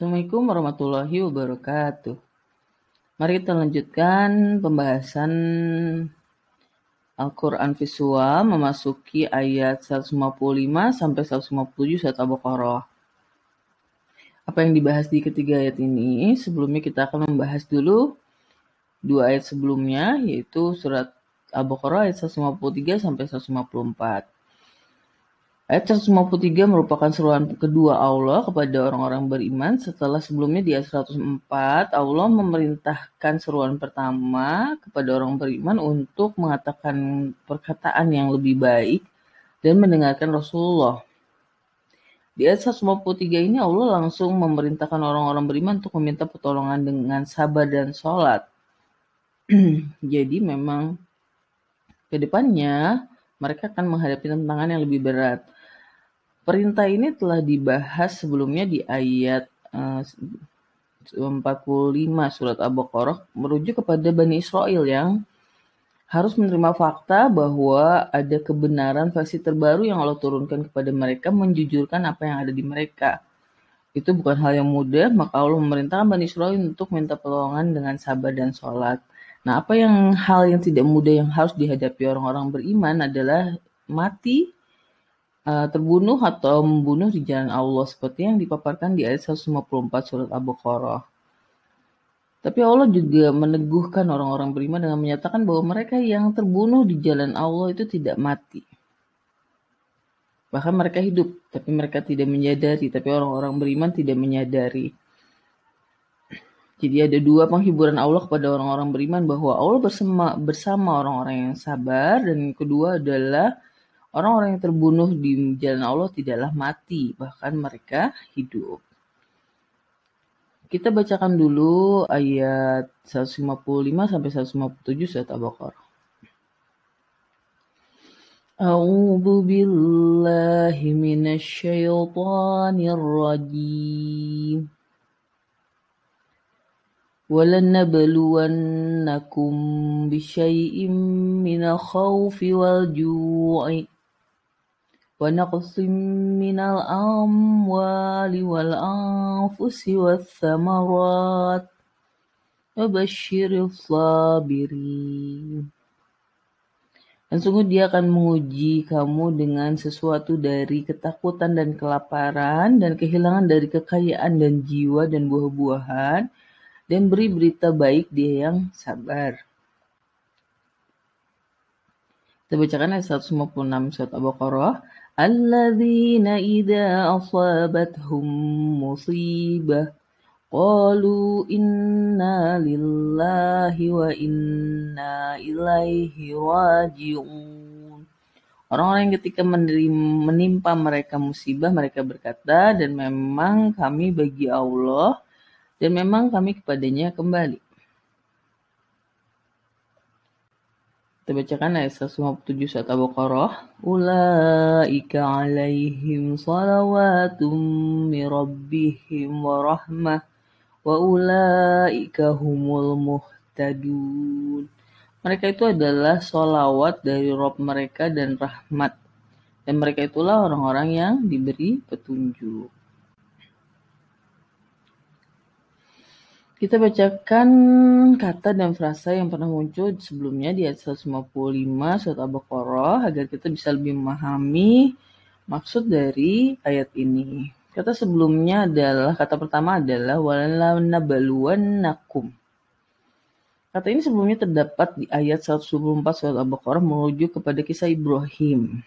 Assalamualaikum warahmatullahi wabarakatuh. Mari kita lanjutkan pembahasan Al-Quran visual memasuki ayat 155 sampai 157 surat Al-Baqarah. Apa yang dibahas di ketiga ayat ini? Sebelumnya kita akan membahas dulu dua ayat sebelumnya, yaitu surat Al-Baqarah ayat 153 sampai 154. Ayat 153 merupakan seruan kedua Allah kepada orang-orang beriman setelah sebelumnya di ayat 104 Allah memerintahkan seruan pertama kepada orang beriman untuk mengatakan perkataan yang lebih baik dan mendengarkan Rasulullah. Di ayat 153 ini Allah langsung memerintahkan orang-orang beriman untuk meminta pertolongan dengan sabar dan sholat. Jadi memang ke depannya mereka akan menghadapi tantangan yang lebih berat. Perintah ini telah dibahas sebelumnya di ayat uh, eh, 45 surat Al-Baqarah merujuk kepada Bani Israel yang harus menerima fakta bahwa ada kebenaran versi terbaru yang Allah turunkan kepada mereka menjujurkan apa yang ada di mereka. Itu bukan hal yang mudah, maka Allah memerintahkan Bani Israel untuk minta pertolongan dengan sabar dan sholat. Nah, apa yang hal yang tidak mudah yang harus dihadapi orang-orang beriman adalah mati uh, terbunuh atau membunuh di jalan Allah seperti yang dipaparkan di ayat 154 surat Al-Baqarah. Tapi Allah juga meneguhkan orang-orang beriman dengan menyatakan bahwa mereka yang terbunuh di jalan Allah itu tidak mati. Bahkan mereka hidup, tapi mereka tidak menyadari. Tapi orang-orang beriman tidak menyadari. Jadi ada dua penghiburan Allah kepada orang-orang beriman bahwa Allah bersama orang-orang yang sabar dan kedua adalah Orang-orang yang terbunuh di jalan Allah tidaklah mati, bahkan mereka hidup. Kita bacakan dulu ayat 155 sampai 157 surat Al-Baqarah. A'udzu billahi minasy syaithanir rajim. ولنبلونكم بشيء من الخوف والجوع ونقص من الأموال والأنفس والثمرات وبشر الصابرين Dan sungguh dia akan menguji kamu dengan sesuatu dari ketakutan dan kelaparan dan kehilangan dari kekayaan dan jiwa dan buah-buahan dan beri berita baik dia yang sabar. Kita bacakan ayat 156 surat Al-Baqarah. Idza asabathum musibah qalu inna lillahi wa inna ilaihi raji'un. Orang-orang yang ketika menimpa mereka musibah, mereka berkata, dan memang kami bagi Allah, dan memang kami kepadanya kembali. Kita bacakan ayat 157 surat Al-Baqarah. Ulaika alaihim salawatum min rabbihim wa rahmah wa ulaika humul muhtadun. Mereka itu adalah solawat dari Rob mereka dan rahmat. Dan mereka itulah orang-orang yang diberi petunjuk. Kita bacakan kata dan frasa yang pernah muncul sebelumnya di ayat 155 surat Al-Baqarah agar kita bisa lebih memahami maksud dari ayat ini. Kata sebelumnya adalah, kata pertama adalah nakum. Kata ini sebelumnya terdapat di ayat 124 surat Al-Baqarah merujuk kepada kisah Ibrahim.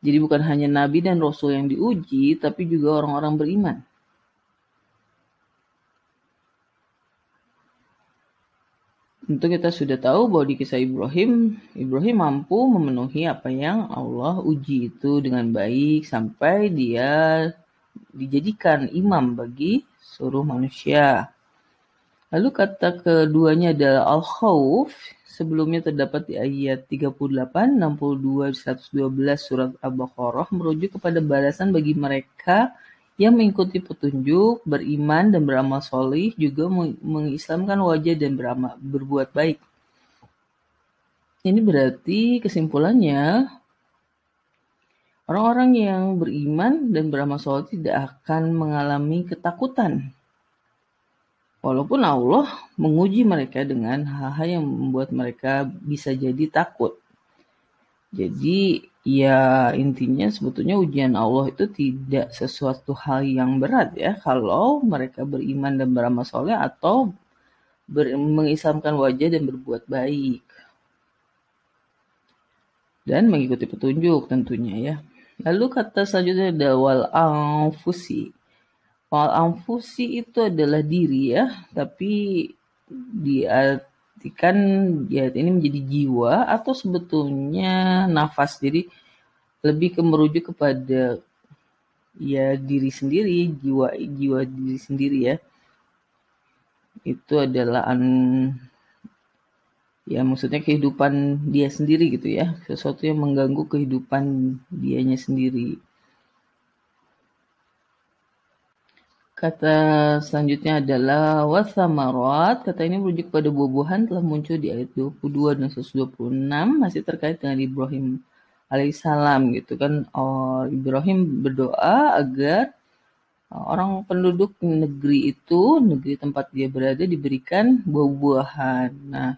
Jadi bukan hanya nabi dan rasul yang diuji, tapi juga orang-orang beriman. Tentu kita sudah tahu bahwa di kisah Ibrahim, Ibrahim mampu memenuhi apa yang Allah uji itu dengan baik sampai dia dijadikan imam bagi seluruh manusia. Lalu kata keduanya adalah al-khawf, sebelumnya terdapat di ayat 38, 62, 112 surat Al-Baqarah merujuk kepada balasan bagi mereka yang mengikuti petunjuk, beriman dan beramal solih juga mengislamkan wajah dan beramal, berbuat baik. Ini berarti kesimpulannya Orang-orang yang beriman dan beramal soleh tidak akan mengalami ketakutan. Walaupun Allah menguji mereka dengan hal-hal yang membuat mereka bisa jadi takut. Jadi ya intinya sebetulnya ujian Allah itu tidak sesuatu hal yang berat ya kalau mereka beriman dan beramal soleh atau ber, mengislamkan wajah dan berbuat baik dan mengikuti petunjuk tentunya ya. Lalu kata selanjutnya ada wal anfusi. Wal anfusi itu adalah diri ya, tapi diartikan ya ini menjadi jiwa atau sebetulnya nafas. Jadi lebih ke merujuk kepada ya diri sendiri, jiwa jiwa diri sendiri ya. Itu adalah an ya maksudnya kehidupan dia sendiri gitu ya sesuatu yang mengganggu kehidupan dianya sendiri Kata selanjutnya adalah wasamarat. Kata ini merujuk pada buah-buahan telah muncul di ayat 22 dan 126 masih terkait dengan Ibrahim alaihissalam gitu kan. Oh, Ibrahim berdoa agar orang penduduk negeri itu, negeri tempat dia berada diberikan buah-buahan. Nah,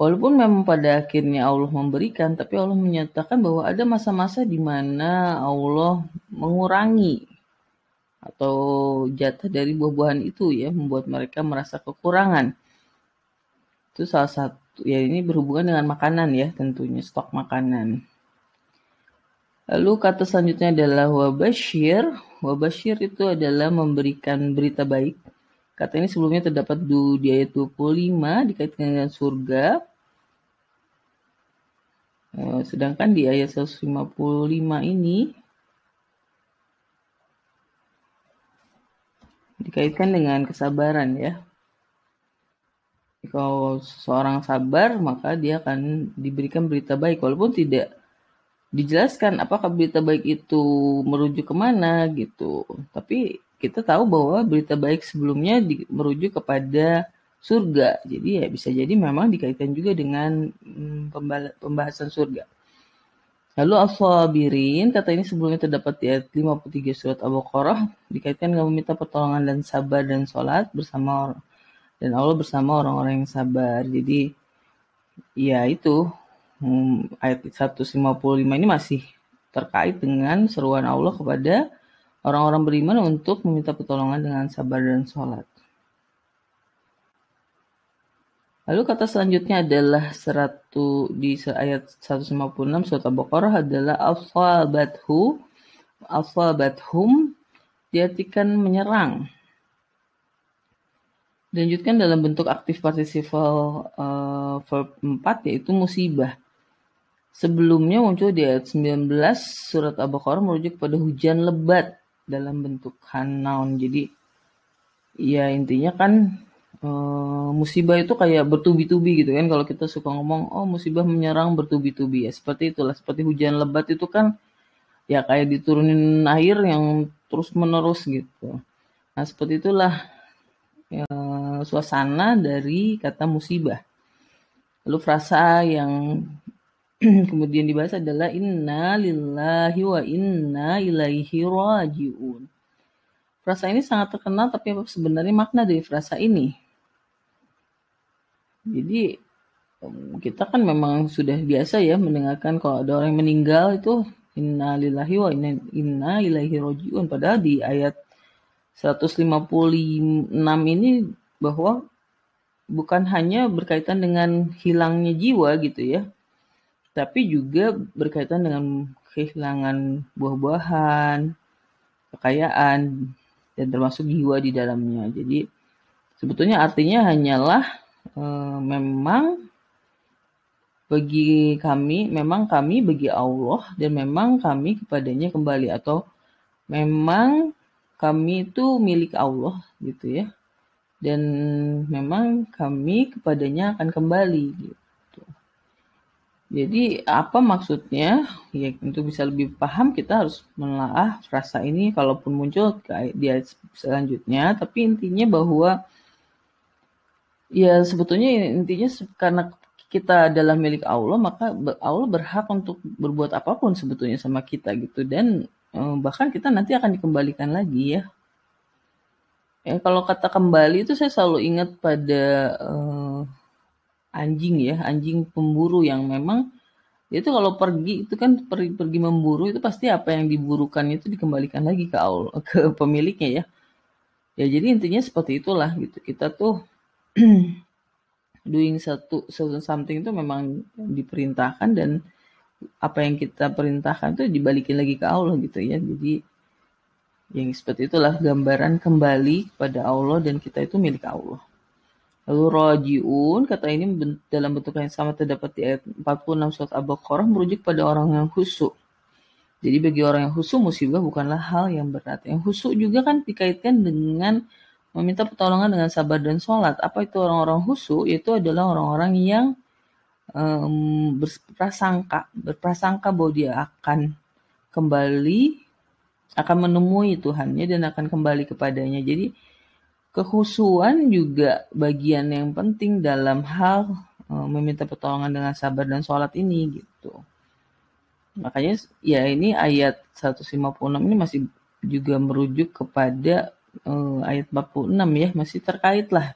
Walaupun memang pada akhirnya Allah memberikan, tapi Allah menyatakan bahwa ada masa-masa di mana Allah mengurangi atau jatah dari buah-buahan itu ya, membuat mereka merasa kekurangan. Itu salah satu, ya ini berhubungan dengan makanan ya, tentunya stok makanan. Lalu kata selanjutnya adalah wabashir. Wabashir itu adalah memberikan berita baik. Kata ini sebelumnya terdapat di ayat 25 dikaitkan dengan surga. Eh, sedangkan di ayat 155 ini dikaitkan dengan kesabaran ya. Kalau seorang sabar, maka dia akan diberikan berita baik. Walaupun tidak dijelaskan apakah berita baik itu merujuk ke mana gitu. Tapi kita tahu bahwa berita baik sebelumnya merujuk kepada surga. Jadi ya bisa jadi memang dikaitkan juga dengan hmm, pembahasan surga. Lalu as-sabirin, kata ini sebelumnya terdapat di ayat 53 surat Al-Baqarah, dikaitkan dengan meminta pertolongan dan sabar dan sholat bersama dan Allah bersama orang-orang yang sabar. Jadi ya itu hmm, ayat 155 ini masih terkait dengan seruan Allah kepada orang-orang beriman untuk meminta pertolongan dengan sabar dan sholat. Lalu kata selanjutnya adalah seratu di ayat 156 surat Al-Baqarah adalah asabathu asabathum diartikan menyerang. Dilanjutkan dalam bentuk aktif participle uh, verb 4 yaitu musibah. Sebelumnya muncul di ayat 19 surat Al-Baqarah merujuk pada hujan lebat dalam bentuk noun. Jadi ya intinya kan uh, musibah itu kayak bertubi-tubi gitu kan. Kalau kita suka ngomong oh musibah menyerang bertubi-tubi. Ya seperti itulah. Seperti hujan lebat itu kan ya kayak diturunin air yang terus menerus gitu. Nah seperti itulah ya, suasana dari kata musibah. Lalu frasa yang kemudian dibahas adalah inna lillahi wa inna ilaihi rajiun. Frasa ini sangat terkenal, tapi sebenarnya makna dari frasa ini? Jadi kita kan memang sudah biasa ya mendengarkan kalau ada orang yang meninggal itu inna lillahi wa inna, inna ilaihi rojiun. Padahal di ayat 156 ini bahwa bukan hanya berkaitan dengan hilangnya jiwa gitu ya, tapi juga berkaitan dengan kehilangan buah-buahan, kekayaan, dan termasuk jiwa di dalamnya. Jadi sebetulnya artinya hanyalah Eh, memang bagi kami, memang kami bagi Allah dan memang kami kepadanya kembali atau memang kami itu milik Allah gitu ya. Dan memang kami kepadanya akan kembali gitu. Jadi apa maksudnya? Ya untuk bisa lebih paham kita harus menelaah frasa ini kalaupun muncul di ayat selanjutnya. Tapi intinya bahwa Ya sebetulnya intinya karena kita adalah milik Allah, maka Allah berhak untuk berbuat apa pun sebetulnya sama kita gitu dan eh, bahkan kita nanti akan dikembalikan lagi ya. Ya kalau kata kembali itu saya selalu ingat pada uh, anjing ya, anjing pemburu yang memang itu kalau pergi itu kan pergi, pergi memburu itu pasti apa yang diburukan itu dikembalikan lagi ke Allah, ke pemiliknya ya. Ya jadi intinya seperti itulah gitu. Kita tuh doing satu something itu memang diperintahkan dan apa yang kita perintahkan itu dibalikin lagi ke Allah gitu ya. Jadi yang seperti itulah gambaran kembali kepada Allah dan kita itu milik Allah. Lalu rojiun kata ini dalam bentuk yang sama terdapat di ayat 46 surat Al-Baqarah merujuk pada orang yang khusyuk. Jadi bagi orang yang khusyuk musibah bukanlah hal yang berat. Yang khusyuk juga kan dikaitkan dengan meminta pertolongan dengan sabar dan sholat. Apa itu orang-orang khusyuk? Itu adalah orang-orang yang um, berprasangka, berprasangka bahwa dia akan kembali, akan menemui Tuhannya dan akan kembali kepadanya. Jadi kekhusuan juga bagian yang penting dalam hal um, meminta pertolongan dengan sabar dan sholat ini gitu. Makanya ya ini ayat 156 ini masih juga merujuk kepada uh, ayat 46 ya masih terkait lah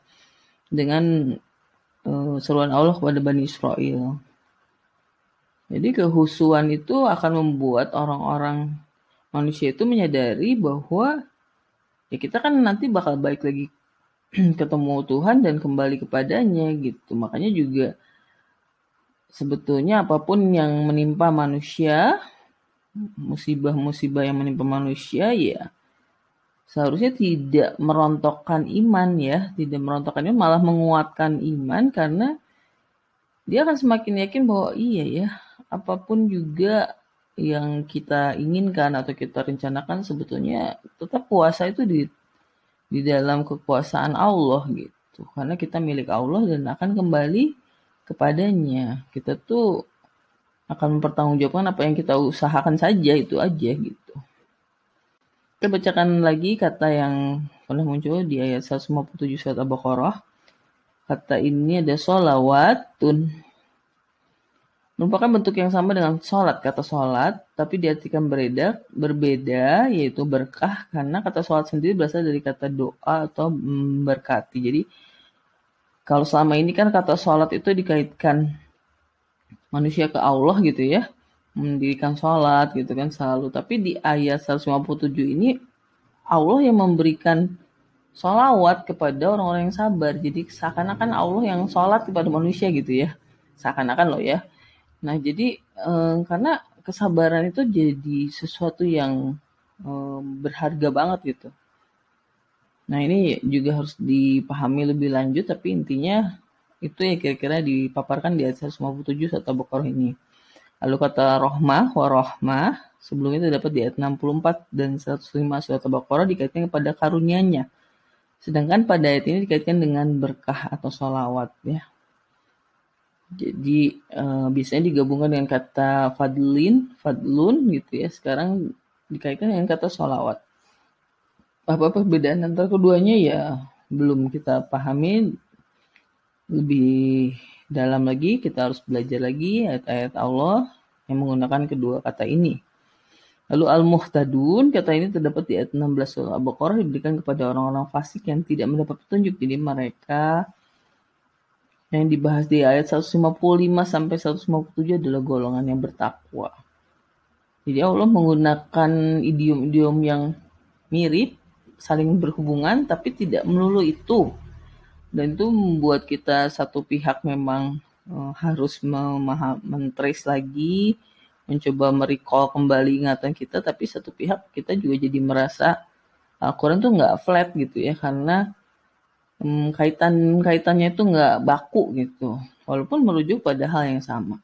dengan uh, seruan Allah kepada Bani Israel. Jadi kehusuan itu akan membuat orang-orang manusia itu menyadari bahwa ya kita kan nanti bakal baik lagi ketemu Tuhan dan kembali kepadanya gitu. Makanya juga sebetulnya apa pun yang menimpa manusia, musibah-musibah yang menimpa manusia ya seharusnya tidak merontokkan iman ya, tidak merontokkan iman, malah menguatkan iman karena dia akan semakin yakin bahwa iya ya, apa pun juga yang kita inginkan atau kita rencanakan sebetulnya tetap puasa itu di di dalam kekuasaan Allah gitu. Karena kita milik Allah dan akan kembali kepadanya. Kita tuh akan mempertanggungjawabkan apa yang kita usahakan saja itu aja gitu. Kita bacakan lagi kata yang pernah muncul di ayat 157 surat Al-Baqarah. Kata ini ada solawatun. Merupakan bentuk yang sama dengan sholat. Kata sholat, tapi diartikan berbeda, berbeda, yaitu berkah. Karena kata sholat sendiri berasal dari kata doa atau memberkati. Jadi, kalau selama ini kan kata sholat itu dikaitkan manusia ke Allah gitu ya mendirikan sholat gitu kan selalu. Tapi di ayat 157 ini Allah yang memberikan sholawat kepada orang-orang yang sabar. Jadi seakan-akan Allah yang sholat kepada manusia gitu ya. Seakan-akan loh ya. Nah jadi eh, karena kesabaran itu jadi sesuatu yang eh, berharga banget gitu. Nah ini juga harus dipahami lebih lanjut tapi intinya itu ya kira-kira dipaparkan di ayat 157 atau Baqarah ini. Lalu kata rohmah, warohmah, sebelumnya terdapat di ayat 64 dan 105 surat Al-Baqarah dikaitkan kepada karunia-Nya. Sedangkan pada ayat ini dikaitkan dengan berkah atau sholawat ya. Jadi uh, biasanya digabungkan dengan kata fadlin, fadlun gitu ya. Sekarang dikaitkan dengan kata sholawat. Apa perbedaan antara keduanya ya belum kita pahami lebih dalam lagi, kita harus belajar lagi ayat-ayat Allah yang menggunakan kedua kata ini. Lalu al-muhtadun, kata ini terdapat di ayat 16 surah Al-Baqarah diberikan kepada orang-orang fasik yang tidak mendapat petunjuk. Jadi mereka yang dibahas di ayat 155 sampai 157 adalah golongan yang bertakwa. Jadi Allah menggunakan idiom-idiom yang mirip, saling berhubungan, tapi tidak melulu itu dan itu membuat kita satu pihak memang uh, harus memaham lagi mencoba merecall kembali ingatan kita tapi satu pihak kita juga jadi merasa Al-Quran tuh nggak flat gitu ya karena um, kaitan kaitannya itu nggak baku gitu walaupun merujuk pada hal yang sama.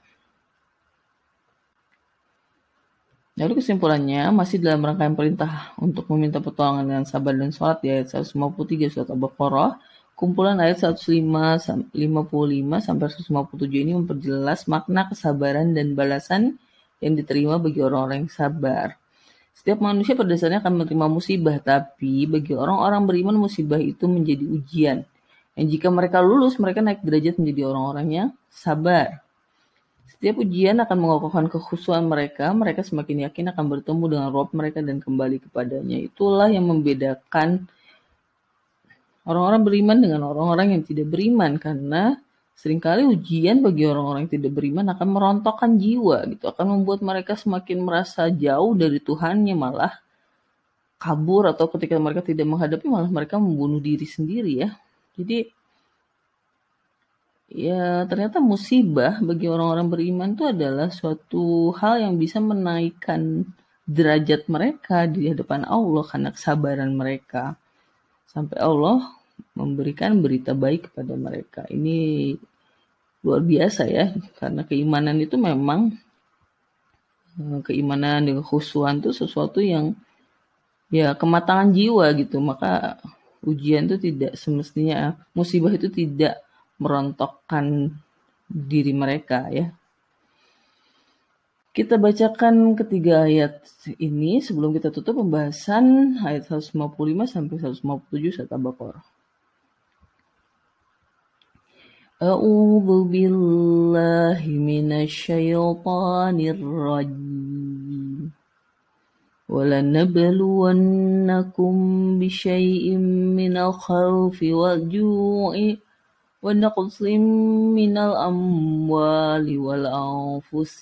Lalu kesimpulannya masih dalam rangkaian perintah untuk meminta pertolongan dengan sabar dan sholat di ayat 153 surat Al-Baqarah Kumpulan ayat 105 55 sampai 157 ini memperjelas makna kesabaran dan balasan yang diterima bagi orang-orang yang sabar. Setiap manusia pada dasarnya akan menerima musibah, tapi bagi orang-orang beriman musibah itu menjadi ujian. Dan jika mereka lulus, mereka naik derajat menjadi orang-orang yang sabar. Setiap ujian akan mengokohkan kekhusuan mereka, mereka semakin yakin akan bertemu dengan Rob mereka dan kembali kepadanya. Itulah yang membedakan orang-orang beriman dengan orang-orang yang tidak beriman karena sering kali ujian bagi orang-orang yang tidak beriman akan merontokkan jiwa gitu, akan membuat mereka semakin merasa jauh dari Tuhannya malah kabur atau ketika mereka tidak menghadapi malah mereka membunuh diri sendiri ya. Jadi ya ternyata musibah bagi orang-orang beriman itu adalah suatu hal yang bisa menaikkan derajat mereka di hadapan Allah karena kesabaran mereka. Sampai Allah memberikan berita baik kepada mereka. Ini luar biasa ya, karena keimanan itu memang eh, keimanan dengan khusuan itu sesuatu yang ya kematangan jiwa gitu. Maka ujian itu tidak semestinya musibah itu tidak merontokkan diri mereka ya. Kita bacakan ketiga ayat ini sebelum kita tutup pembahasan ayat 155 sampai 157 surat Al-Baqarah. A'udzu billahi minasy syaithanir rajim. ولنبلونكم بشيء من الخوف والجوع ونقص من الأموال والأنفس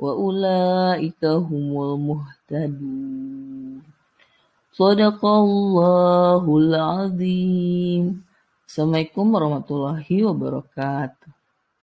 wa ulaika humul muhtadun. Sadaqallahul azim. Assalamualaikum warahmatullahi wabarakatuh.